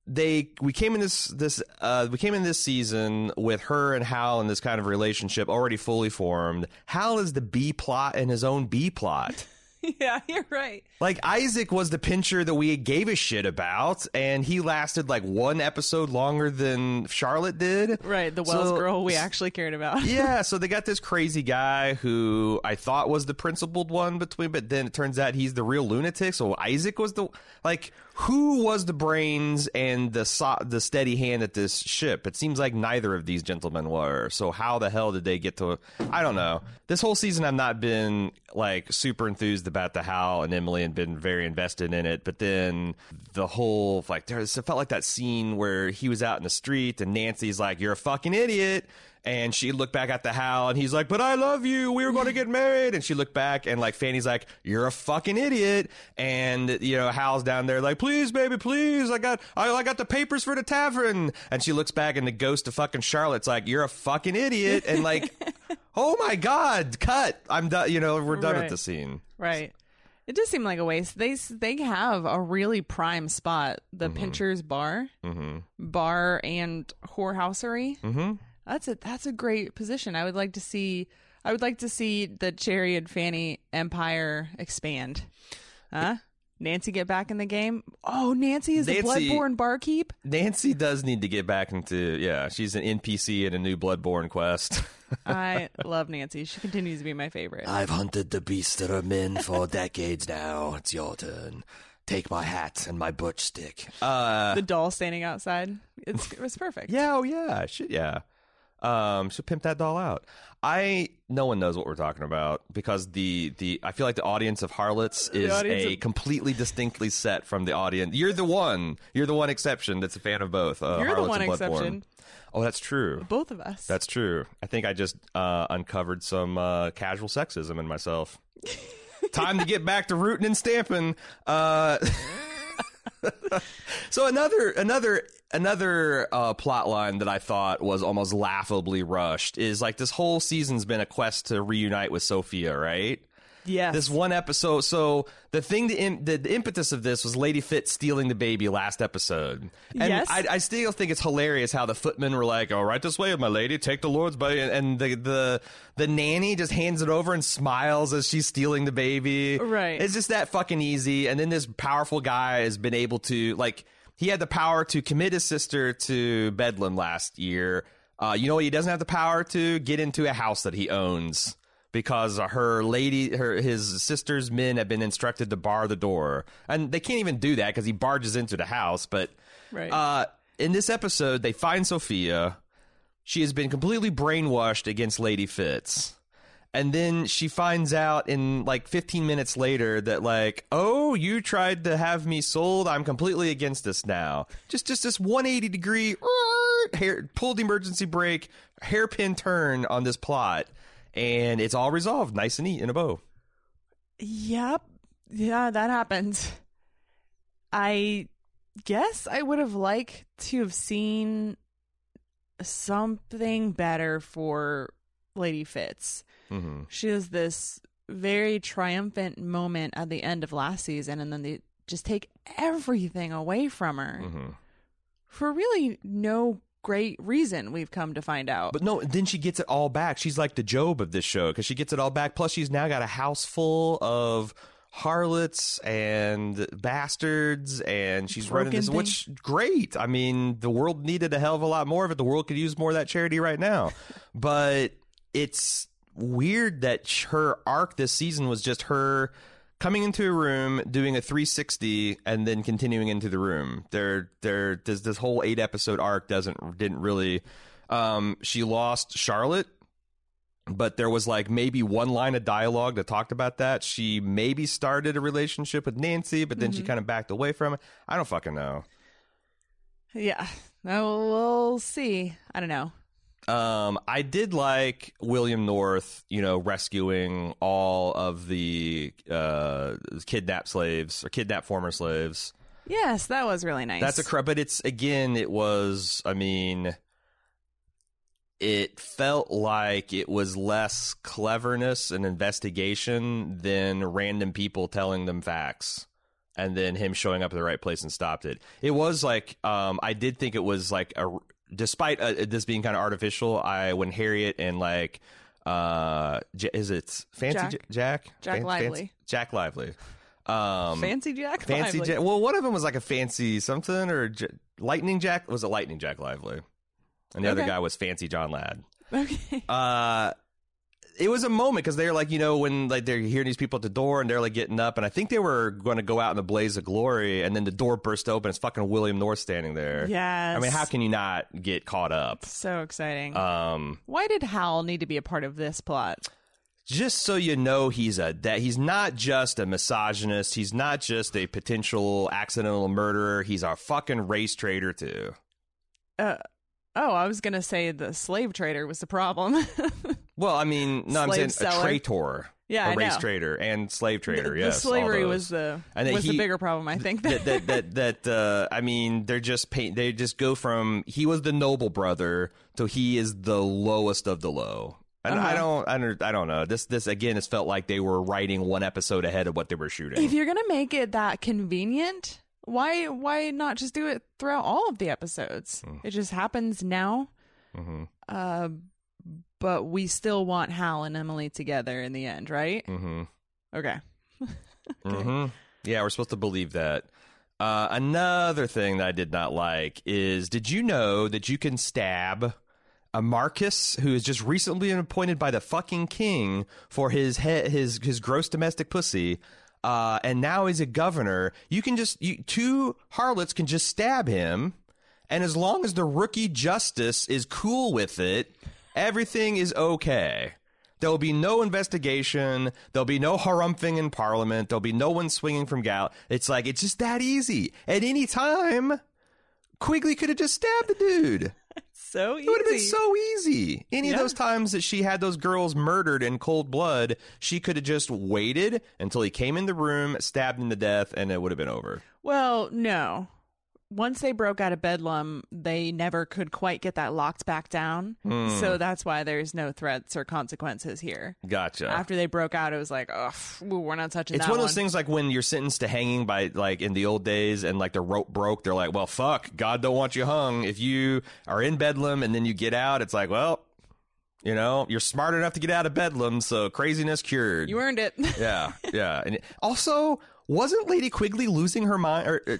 they we came in this this uh we came in this season with her and Hal in this kind of relationship already fully formed. Hal is the B plot in his own B plot. <laughs> <laughs> yeah, you're right. Like Isaac was the pincher that we gave a shit about, and he lasted like one episode longer than Charlotte did. Right, the Wells So- girl we actually cared about. <laughs> yeah, so they got this crazy guy who I thought was the principled one between, but then it turns out he's the real lunatic. So Isaac was the like, who was the brains and the so- the steady hand at this ship? It seems like neither of these gentlemen were. So how the hell did they get to? I don't know. This whole season, I've not been like super enthused about the Hal and Emily and been very invested in it. But then the whole like there's it felt like that scene where he was out in the street and Nancy's like, "You're a fucking idiot." And she looked back at the Hal, and he's like, "But I love you. We were going to get married." And she looked back, and like Fanny's like, "You're a fucking idiot." And you know, Hal's down there like, "Please, baby, please. I got, I, I got the papers for the tavern." And she looks back, and the ghost of fucking Charlotte's like, "You're a fucking idiot." And like, <laughs> oh my god, cut. I'm done. You know, we're done Right. with the scene. Right. It does seem like a waste. They they have a really prime spot, the Pincher's Bar, Mm-hmm. bar and whorehousery. Mm-hmm. That's a that's a great position. I would like to see. I would like to see the Cherry and Fanny empire expand. Huh? Nancy get back in the game. Oh, Nancy is Nancy- the Bloodborne barkeep. Nancy does need to get back into yeah. She's an NPC in a new Bloodborne quest. <laughs> I love Nancy. She continues to be my favorite. I've hunted the beasts that are men for <laughs> decades now. It's your turn. Take my hat and my butch stick. Uh, the doll standing outside. It's it was perfect. yeah, oh yeah, shit, yeah. Um, should pimp that doll out. I no one knows what we're talking about because the the I feel like the audience of harlots <laughs> is audience a of- completely distinctly set from the audience. You're the one. You're the one exception that's a fan of both. Uh, You're the one and exception. Oh, that's true. Both of us. That's true. I think I just uh, uncovered some uh, casual sexism in myself. <laughs> Time to get back to rooting and stamping. Uh, <laughs> so another another another uh, plot line that I thought was almost laughably rushed is like this whole season's been a quest to reunite with Sophia, right? Yeah. This one episode. So the thing, the, the, the impetus of this was Lady Fit stealing the baby last episode. And Yes. I, I still think it's hilarious how the footmen were like, "Oh, right this way, my lady. Take the Lord's baby." And the the the nanny just hands it over and smiles as she's stealing the baby. Right. It's just that fucking easy. And then this powerful guy has been able to like he had the power to commit his sister to Bedlam last year. Uh, you know what? He doesn't have the power to get into a house that he owns because her lady, her his sister's men have been instructed to bar the door, and they can't even do that because he barges into the house. But Right. uh, in this episode, they find Sophia. She has been completely brainwashed against Lady Fitz. And then she finds out in like 15 minutes later that like, oh, you tried to have me sold. I'm completely against this now. Just just this 180 degree uh, hair pulled emergency brake, hairpin turn on this plot, and it's all resolved, nice and neat in a bow. Yep. Yeah, that happened I guess I would have liked to have seen something better for Lady Fitz. Hmm She has this very triumphant moment at the end of last season, and then they just take everything away from her hmm for really no great reason, we've come to find out. But no, then she gets it all back. She's like the Job of this show because she gets it all back. Plus, she's now got a house full of harlots and bastards, and she's running Broken this, which great. I mean, the world needed a hell of a lot more of it. The world could use more of that charity right now. <laughs> but it's weird that her arc this season was just her coming into a room, doing a 360, and then continuing into the room. There, there, this, this whole eight episode arc doesn't didn't really. Um, she lost Charlotte but there was like maybe one line of dialogue that talked about that. She maybe started a relationship with Nancy, but then she kind of backed away from it. I don't fucking know. Yeah. We'll see. I don't know. Um, I did like William North, you know, rescuing all of the uh, kidnapped slaves or kidnapped former slaves. Yes, that was really nice. That's a cr- but it's again, it was. I mean, it felt like it was less cleverness and investigation than random people telling them facts and then him showing up at the right place and stopped it. It was like um, I did think it was like a despite uh, this being kind of artificial. I when Harriet and like uh J- is it Fancy Jack. Jack Jack Fan- Lively. Fancy- Jack Lively. Um, Fancy Jack. Fancy Lively. Jack. Well, one of them was like a fancy something or J- Lightning Jack. Was it Lightning Jack Lively? And the other guy was Fancy John Ladd. <laughs> Okay. Uh, it was a moment because they're like, you know, when like they're hearing these people at the door and they're like getting up, and I think they were going to go out in the blaze of glory, and then the door burst open. It's fucking William North standing there. Yes. I mean, how can you not get caught up? So exciting. Um, Why did Hal need to be a part of this plot? just so you know he's a that he's not just a misogynist he's not just a potential accidental murderer he's a fucking race traitor too Uh, oh, I was gonna say the slave trader was the problem. <laughs> well i mean no i'm saying Slave a traitor Yeah, a I race know. trader and slave trader the, yes the slavery was the And was he- the bigger problem, I think. that that that that uh, I mean they're just paint they just go from he was the noble brother to he is the lowest of the low. And I Uh-huh. don't I don't I don't know. This this again has felt like they were writing one episode ahead of what they were shooting. if you're gonna make it that convenient, why why not just do it throughout all of the episodes? Hmm. It just happens now. mhm. Uh, but we still want Hal and Emily together in the end, right? Mhm. Okay. <laughs> hmm Yeah, we're supposed to believe that. Uh, another thing that I did not like is did you know that you can stab a Marcus who has just recently been appointed by the fucking king for his he- his his gross domestic pussy, uh, and now he's a governor. You can just you, two harlots can just stab him, and as long as the rookie justice is cool with it, everything is okay. There'll be no investigation. There'll be no harumphing in Parliament. There'll be no one swinging from gal. It's like it's just that easy. At any time, Quigley could have just stabbed the dude. <laughs> So easy. It would have been so easy. Any Yeah. of those times that she had those girls murdered in cold blood, she could have just waited until he came in the room, stabbed him to death, and it would have been over. Well, no. Once they broke out of Bedlam, they never could quite get that locked back down. Hmm. So that's why there's no threats or consequences here. Gotcha. After they broke out, it was like, oh, we're not touching it's one of those things like when you're sentenced to hanging by like in the old days and like the rope broke they're like well fuck god don't want you hung if you are in bedlam and then you get out it's like well you know you're smart enough to get out of bedlam so craziness cured You earned it. yeah <laughs> yeah and also wasn't lady quigley losing her mind or uh,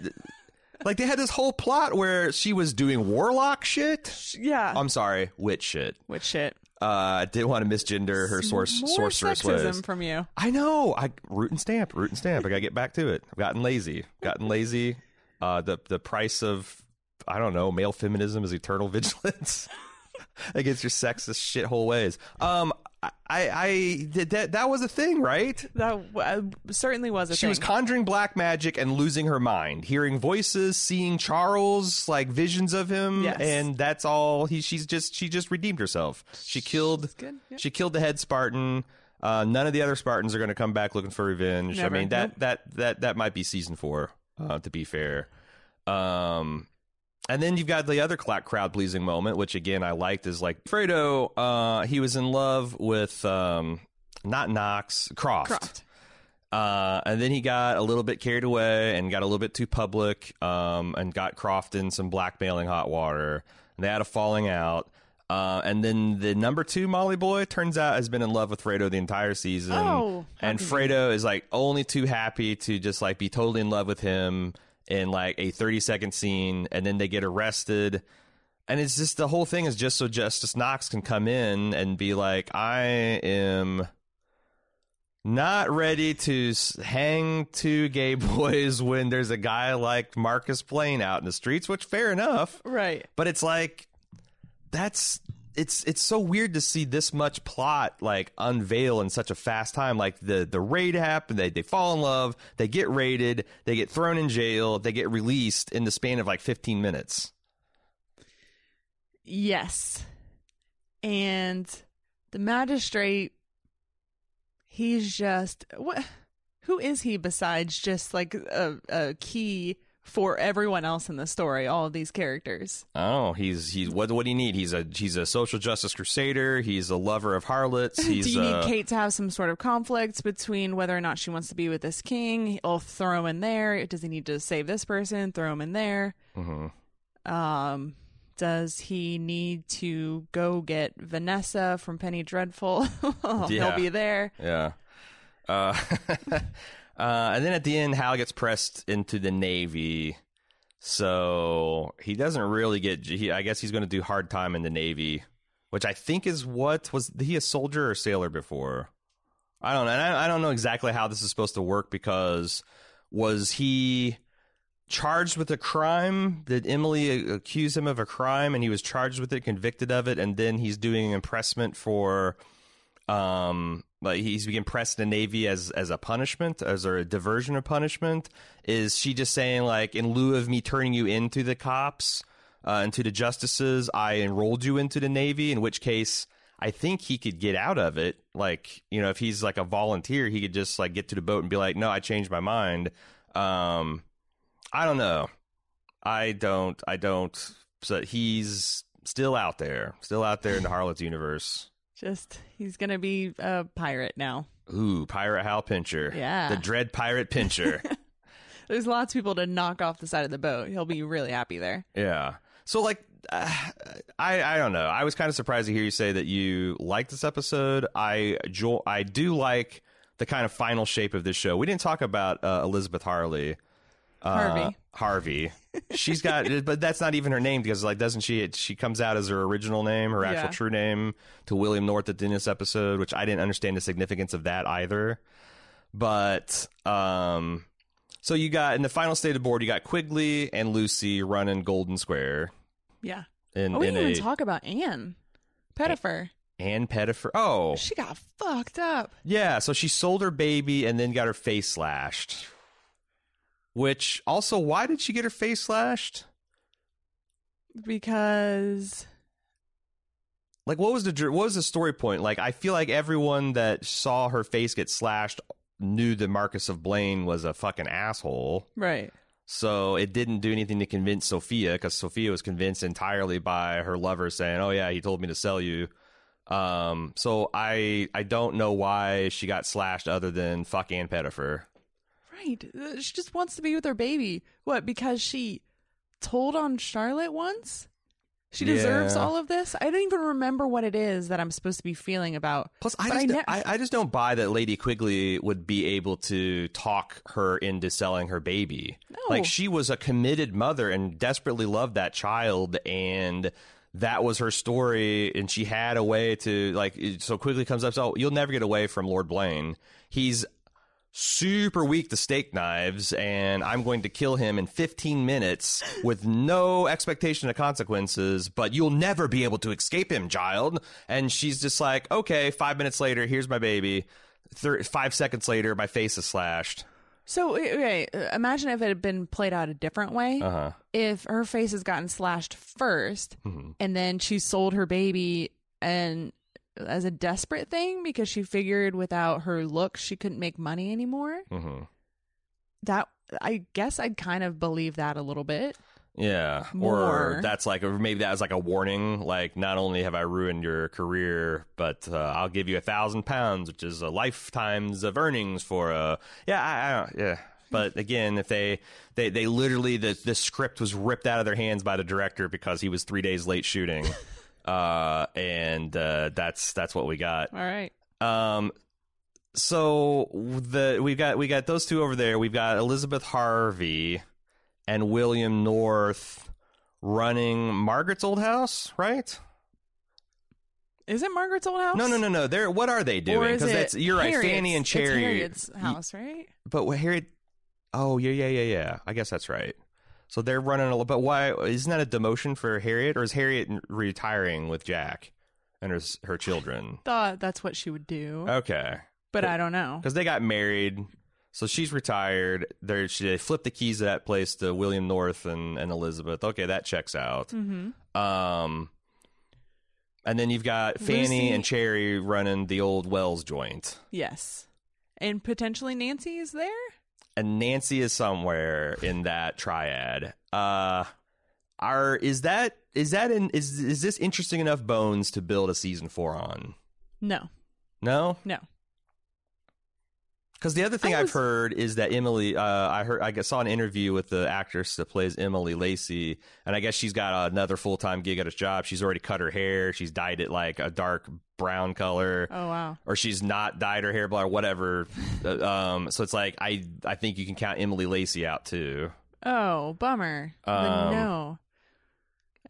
like they had this whole plot where she was doing warlock shit yeah. i'm sorry witch shit Witch shit? uh i didn't want to misgender her source More sorceress sexism ways from you. I know. I root and stamp, root and stamp. I gotta get back to it. I've gotten lazy. Gotten lazy. Uh, the the price of I don't know male feminism is eternal <laughs> vigilance <laughs> against your sexist shithole ways. Um, I I did that. That was a thing, right? That uh, certainly was a She thing. was conjuring black magic and losing her mind, hearing voices, seeing Charles, like visions of him, Yes. and that's all. He, she's just she just redeemed herself. She killed yeah. she killed the head Spartan. Uh, none of the other Spartans are going to come back looking for revenge. Never. I mean that Nope. that that that might be season four. Uh, to be fair, um, and then you've got the other crowd pleasing moment, which again I liked is like Fredo. Uh, he was in love with um, not Knox Croft. Croft. Uh, and then he got a little bit carried away and got a little bit too public um, and got Croft in some blackmailing hot water. And they had a falling out. Uh, and then the number two Molly boy turns out has been in love with Fredo the entire season. Oh, and. Fredo is like only too happy to just like be totally in love with him in like a 30 second scene. And then they get arrested. And it's just the whole thing is just so Justice Knox can come in and be like, I am not ready to hang two gay <laughs> boys when there's a guy like Marcus Blaine out in the streets, which fair enough. Right. But it's like that's it's it's so weird to see this much plot like unveil in such a fast time. Like the the raid happened, they they fall in love, they get raided, they get thrown in jail, they get released in the span of like 15 minutes. Yes. And the magistrate he's just what who is he besides just like a, a key for everyone else in the story, all of these characters. Oh, he's he's what what do you need? He's a he's a social justice crusader. He's a lover of harlots. <laughs> He's Do you need uh, Kate to have some sort of conflict between whether or not she wants to be with this king? He'll throw him in there. Does he need to save this person? Throw him in there. mhm. Um, does he need to go get Vanessa from Penny Dreadful? <laughs> Yeah. He'll be there. Yeah. Uh, <laughs> uh, and then at the end, Hal gets pressed into the Navy. So he doesn't really get. He, I guess he's going to do hard time in the Navy, which I think is what was he a soldier or sailor before? I don't know. I, I don't know exactly how this is supposed to work because was he charged with a crime? Did Emily accuse him of a crime and he was charged with it, convicted of it, and then he's doing impressment for um like he's being pressed in the navy as as a punishment as a diversion of punishment. Is she just saying like in lieu of me turning you into the cops uh, into the justices i enrolled you into the navy in which case i think he could get out of it. Like you know if he's like a volunteer he could just like get to the boat and be like no i changed my mind. Um i don't know. I don't i don't so he's still out there still out there in the harlots universe Just he's gonna be a pirate now. Ooh, Pirate Hal Pincher. Yeah. The Dread Pirate Pincher. <laughs> There's lots of people to knock off the side of the boat. He'll be really happy there. yeah. So, like, uh, I I don't know. I was kind of surprised to hear you say that you liked this episode. I jo- I do like the kind of final shape of this show. We didn't talk about uh, Elizabeth Harley. Uh, Harvey. Harvey. She's got, <laughs> but that's not even her name because, like, doesn't she? She comes out as her original name, her actual Yeah. true name, to William North at the end of this episode, which I didn't understand the significance of that either. But um, so you got in the final state of the board, you got Quigley and Lucy running Golden Square Yeah. And Oh, we didn't a even talk about Anne Pettifer. Anne Pettifer. Oh, She got fucked up. yeah. So she sold her baby and then got her face slashed. Which also, why did she get her face slashed? because Like, what was the what was the story point? Like, I feel like everyone that saw her face get slashed knew that Marcus of Blaine was a fucking asshole. right. So it didn't do anything to convince Sophia because Sophia was convinced entirely by her lover saying, "Oh yeah, he told me to sell you." Um, so I I don't know why she got slashed other than fuck Ann Pettifer. Right. Uh, She just wants to be with her baby. What? Because she told on Charlotte once? She deserves Yeah. all of this? I don't even remember what it is that I'm supposed to be feeling about. Plus, I just I I, ne- I, I just don't buy that Lady Quigley would be able to talk her into selling her baby. No. Like she was a committed mother and desperately loved that child and that was her story and she had a way to like so Quigley comes up so you'll never get away from Lord Blaine. He's super weak to steak knives and I'm going to kill him in 15 minutes with no expectation of consequences, but you'll never be able to escape him, child. And she's just like, okay, five minutes later, here's my baby. Thir- five seconds later, my face is slashed. So, okay, uh, imagine if it had been played out a different way. Uh huh. If her face has gotten slashed 1st Mhm. and then she sold her baby and as a desperate thing because she figured without her look she couldn't make money anymore. hmm That I guess I'd kind of believe that a little bit. Yeah. Or that's like, or maybe that was like a warning. Like, not only have I ruined your career, but uh, I'll give you a thousand pounds, which is a lifetimes of earnings for a. Yeah, I, I don't. Yeah. But again, if they, they, they literally the the script was ripped out of their hands by the director because he was three days late shooting, <laughs> uh, and uh, that's that's what we got. All right. Um, so the we've got we got those two over there. We've got Elizabeth Harvey and William North running Margaret's old house, right? Is it Margaret's old house? No, no, no, no. They're what are they doing? Because that's you're right. Harriet's? Fanny and It's Cherry. Harriet's house, right? But what Harriet? Oh yeah, yeah, yeah, yeah. I guess that's right. So they're running a little. But why isn't that a demotion for Harriet, or is Harriet retiring with Jack? and her her children. Thought that's what she would do, Okay, but I don't know. because they got married. So she's retired. They she they flipped the keys of that place to William North and, and Elizabeth. Okay, that checks out. Mm-hmm. Um, and then you've got Fanny Lucy- and Cherry running the old Wells joint, Yes, and potentially Nancy is there. And Nancy is somewhere in that triad. Uh, are is that is that in is is this interesting enough bones to build a season four on? No, No, no. Because the other thing I I've heard is that Emily, uh, I heard, I saw an interview with the actress that plays Emily Lacey, and I guess she's got another full time gig at a job. She's already cut her hair, she's dyed it like a dark brown color, Oh wow. or she's not dyed her hair black, or whatever. Uh, um, so it's like I, I think you can count Emily Lacey out too. Oh, bummer. Um, no.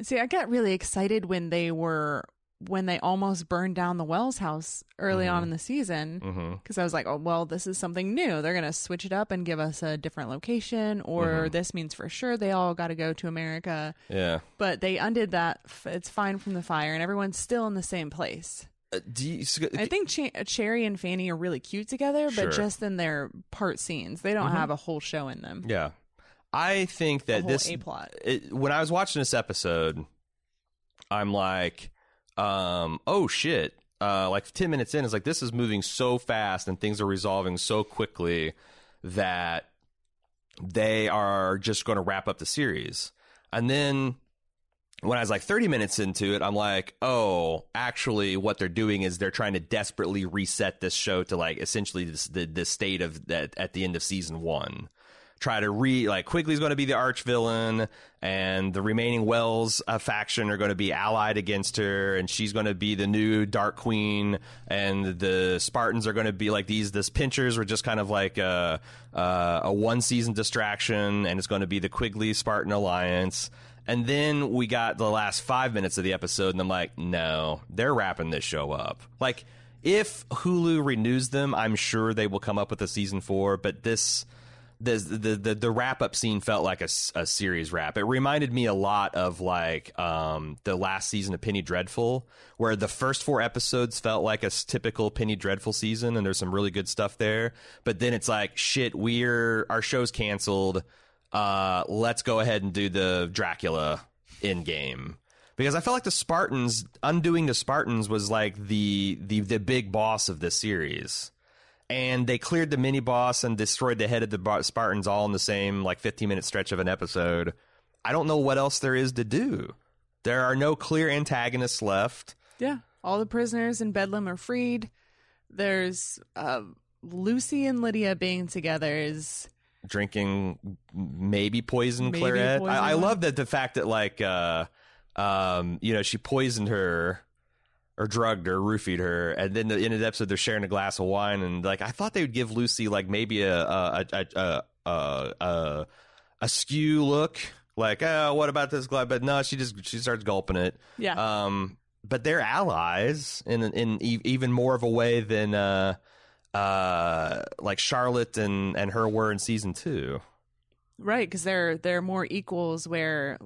See, I got really excited when they were when they almost burned down the Wells house early on Mhm. in the season because I was like, oh well, this is something new. They're gonna switch it up and give us a different location, or Mhm. this means for sure they all got to go to America. Yeah. But they undid that. It's fine from the fire, and everyone's still in the same place. Uh, do you, I think Ch- Cherry and Fanny are really cute together, but Sure. just in their part scenes, they don't Mhm. have a whole show in them. yeah. I think that this a plot. when I was watching this episode, I'm like, um, oh shit. Uh, like 10 minutes in, it's like this is moving so fast and things are resolving so quickly that they are just going to wrap up the series. And then when I was like 30 minutes into it, I'm like, oh, actually, what they're doing is they're trying to desperately reset this show to like essentially this, the the state of that at the end of season one. Try to re like Quigley's going to be the arch villain, and the remaining Wells uh, faction are going to be allied against her, and she's going to be the new Dark Queen, and the Spartans are going to be like these. This Pinchers were just kind of like a uh, a one season distraction, and it's going to be the Quigley Spartan alliance. And then we got the last five minutes of the episode, and I'm like, no, they're wrapping this show up. Like, if Hulu renews them, I'm sure they will come up with a season four. But this, the the the, the wrap up scene felt like a, a series wrap. It reminded me a lot of like um, the last season of Penny Dreadful, where the first four episodes felt like a typical Penny Dreadful season, and there's some really good stuff there. But then it's like, shit, we're our show's canceled uh, let's go ahead and do the Dracula in game. Because I felt like the Spartans undoing the Spartans was like the the the big boss of this series. And they cleared the mini boss and destroyed the head of the Spartans all in the same like 15 minute stretch of an episode. I don't know what else there is to do. There are no clear antagonists left. Yeah. All the prisoners in Bedlam are freed. There's uh, Lucy and Lydia being together is drinking maybe poison Maybe claret. poison I, I love that the fact that like uh um you know she poisoned her or drugged her, roofied her, and then in the episode they're sharing a glass of wine and like I thought they would give Lucy like maybe a a a a a, a, a skew look like oh what about this glass but no she just she starts gulping it yeah. um, but they're allies in in e- even more of a way than uh, uh, like Charlotte and and her were in season two. right, because they're they're more equals where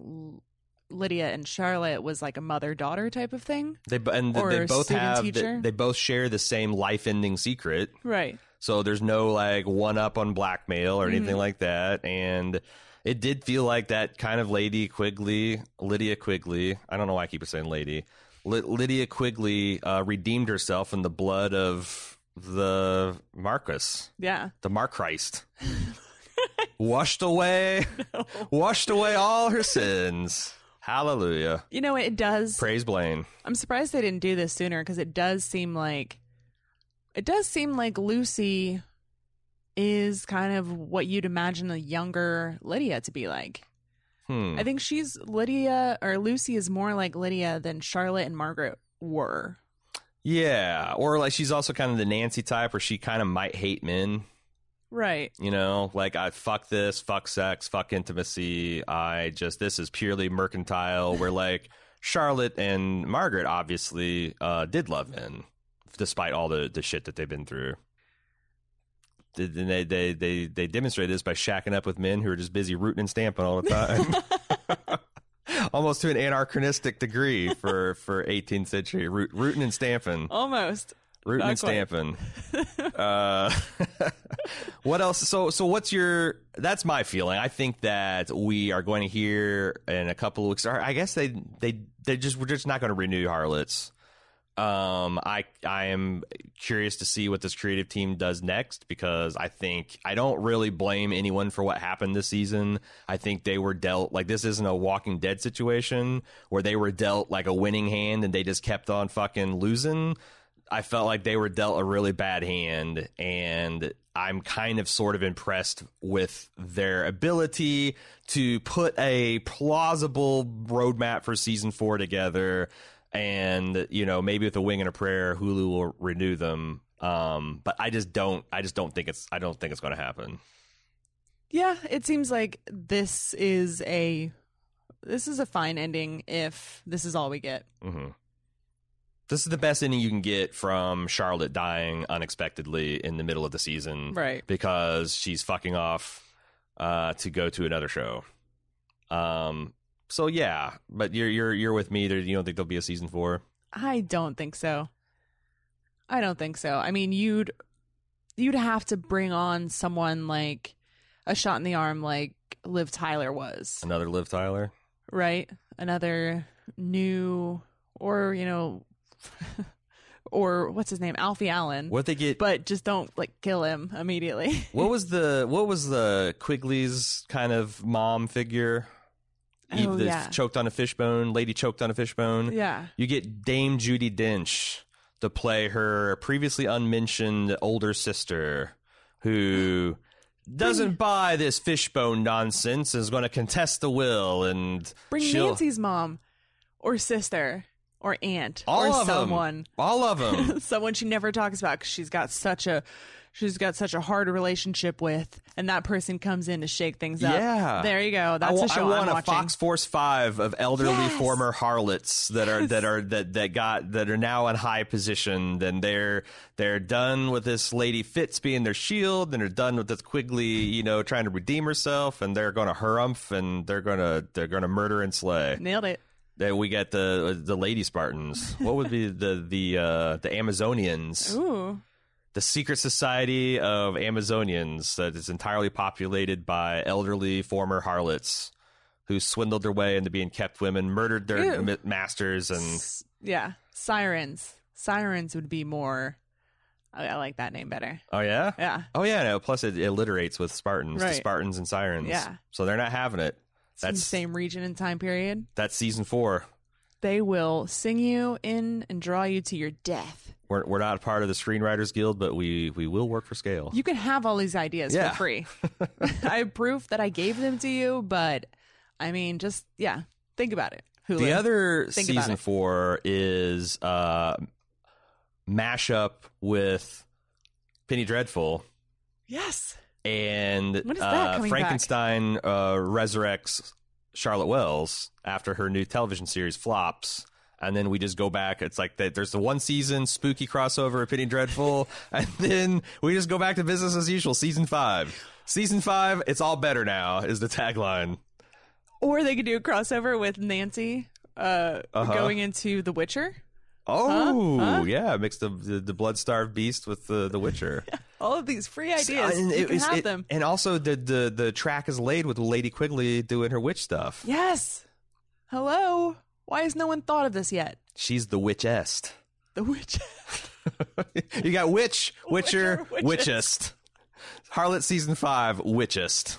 Lydia and Charlotte was like a mother daughter type of thing. They and Or they both have they, they both share the same life ending secret. Right. So there's no like one up on blackmail or anything Mhm. like that. And it did feel like that kind of Lady Quigley, Lydia Quigley. I don't know why I keep saying lady. Ly- Lydia Quigley uh, redeemed herself in the blood of the Marcus, Yeah. the Mark Christ. <laughs> washed away, <laughs> washed away all her sins. Hallelujah. You know, it does. Praise Blaine. I'm surprised they didn't do this sooner because it does seem like it does seem like Lucy is kind of what you'd imagine a younger Lydia to be like. Hmm. I think she's Lydia or Lucy is more like Lydia than Charlotte and Margaret were. Yeah, or like she's also kind of the Nancy type, where she kind of might hate men. Right. You know, like I fuck this, fuck sex, fuck intimacy. I just this is purely mercantile. Where like Charlotte and Margaret obviously uh, did love men, despite all the the shit that they've been through. Did- And they they they they demonstrated this by shacking up with men who are just busy rooting and stamping all the time. <laughs> <laughs> almost to an anachronistic degree for for 18th century root, rooting and stamping. Almost. Rooting and stamping. <laughs> uh, <laughs> what else? So, so what's your? That's my feeling. I think that we are going to hear in a couple of weeks. I guess they they they just we're just not going to renew Harlots. Um, I I am curious to see what this creative team does next because I think I don't really blame anyone for what happened this season. I think they were dealt like this isn't a Walking Dead situation where they were dealt like a winning hand and they just kept on fucking losing. I felt like they were dealt a really bad hand, and I'm kind of sort of impressed with their ability to put a plausible roadmap for season four together. And you know, maybe with a wing and a prayer, Hulu will renew them. Um, but I just don't. I just don't think it's. I don't think it's going to happen. Yeah, it seems like this is a this is a fine ending if this is all we get. hmm This is the best inning you can get from Charlotte dying unexpectedly in the middle of the season, Right. Because she's fucking off uh, to go to another show. Um. So yeah, but you're you're you're with me. There, you don't think there'll be a season four? I don't think so. I don't think so. I mean, you'd you'd have to bring on someone like a shot in the arm like Liv Tyler was, Another Liv Tyler? right? Another new or, you know, <laughs> or what's his name? Alfie Allen. What they get? But just don't like kill him immediately. <laughs> what was the what was the Quigley's kind of mom figure? Eve Oh, yeah. choked on a fishbone. Lady choked on a fishbone. yeah. You get Dame Judi Dench to play her previously unmentioned older sister who doesn't buy this fishbone nonsense is going to contest the will and Bring Nancy's mom or sister or aunt all or someone. all of <laughs> them someone she never talks about because she's got such a she's got such a hard relationship with, and that person comes in to shake things up. Yeah. there you go. That's wa- a show I want am a watching. Fox Force Five of elderly Yes. former harlots that are that are that that got that are now in high position. Then they're they're done with this lady Fitz being their shield, and they're done with this Quigley, you know, trying to redeem herself, and they're going to harumph and they're gonna they're gonna murder and slay. Nailed it. Then we got the the lady Spartans. What would be the the uh, the Amazonians? Ooh, the secret society of Amazonians that is entirely populated by elderly former harlots who swindled their way into being kept women, murdered their Ew. masters, and S- yeah, sirens. Sirens would be more. I, I like that name better. oh yeah, Yeah, oh yeah. No, plus it alliterates with Spartans, the Right. Spartans and sirens. Yeah. so they're not having it. From the same region and time period. that's season four. They will sing you in and draw you to your death. We're we're not part of the Screenwriters Guild, but we we will work for scale. You can have all these ideas Yeah. for free. <laughs> I have proof that I gave them to you, but I mean, just yeah, think about it. Hulu. The other Think season four is uh mashup with Penny Dreadful. yes, and When is that uh, Frankenstein uh, resurrects Charlotte Wells after her new television series flops. And then we just go back. It's like that. There's the one season spooky crossover of Penny Dreadful, <laughs> and then we just go back to business as usual. Season five, season five. It's all better now. Is the tagline? or they could do a crossover with Nancy uh, Uh-huh. going into The Witcher. Oh, Huh? yeah, mix the the, the blood starved beast with the the Witcher. <laughs> All of these free ideas, And you it can have it- them. and also the, the the track is laid with Lady Quigley doing her witch stuff. Yes. Hello. Why has no one thought of this yet? She's the witchest. The Witch. <laughs> you got Witch, <laughs> Witcher, Witcher, Witchest. Harlot season five, Witchest.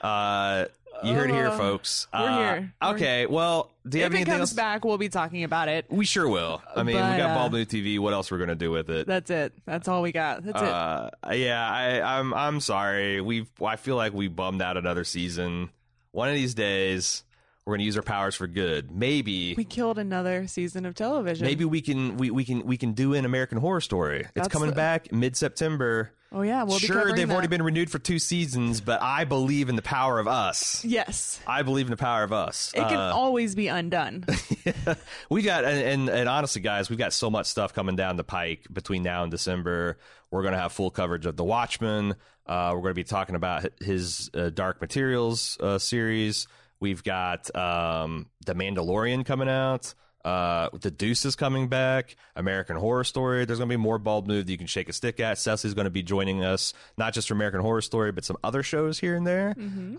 Uh, you heard it here, Uh, folks. we're Uh, here. We're- Okay, well, do you have if it anything comes else? back, we'll be talking about it. We sure will. I mean, we But, got uh, Bald Move TV. What else we're gonna do with it? That's it. That's all we got. That's it. Uh, yeah, I, I'm I'm sorry. We've I feel like we bummed out another season. One of these days, we're gonna use our powers for good. Maybe We killed another season of television. maybe we can we, we can we can do an American Horror Story. It's That's coming the- back mid September. Oh yeah, we'll sure, they've already been renewed for two seasons, but I believe in the power of us. Yes, I believe in the power of us. it can Uh, always be undone. <laughs> we got and, and and honestly, guys, we've got so much stuff coming down the pike between now and December. We're gonna have full coverage of the Watchmen. Uh, we're gonna be talking about his uh, Dark Materials uh, series. We've got um, The Mandalorian coming out. Uh, the Deuce is coming back. American Horror Story. There's going to be more Bald Move that you can shake a stick at. Cecily's going to be joining us, not just for American Horror Story, but some other shows here and there.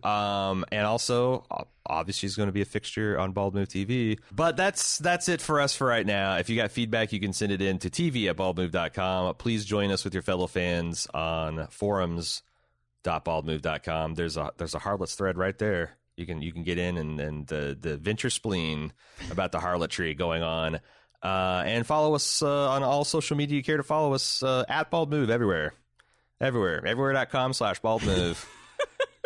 Um, and also, obviously, she's going to be a fixture on Bald Move TV. But that's that's it for us for right now. If you got feedback, you can send it in to TV at baldmove.com. Please join us with your fellow fans on forums.baldmove.com. There's a there's a harlots thread right there. You can you can get in and, and the the venture spleen about the harlotry going on. Uh, and follow us uh, on all social media you care to follow us uh, at Bald Move everywhere. Everywhere. Everywhere.com slash bald move. <laughs>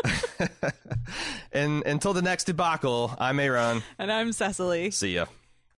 <laughs> and until the next debacle, I'm Aaron. And I'm Cecily. See ya.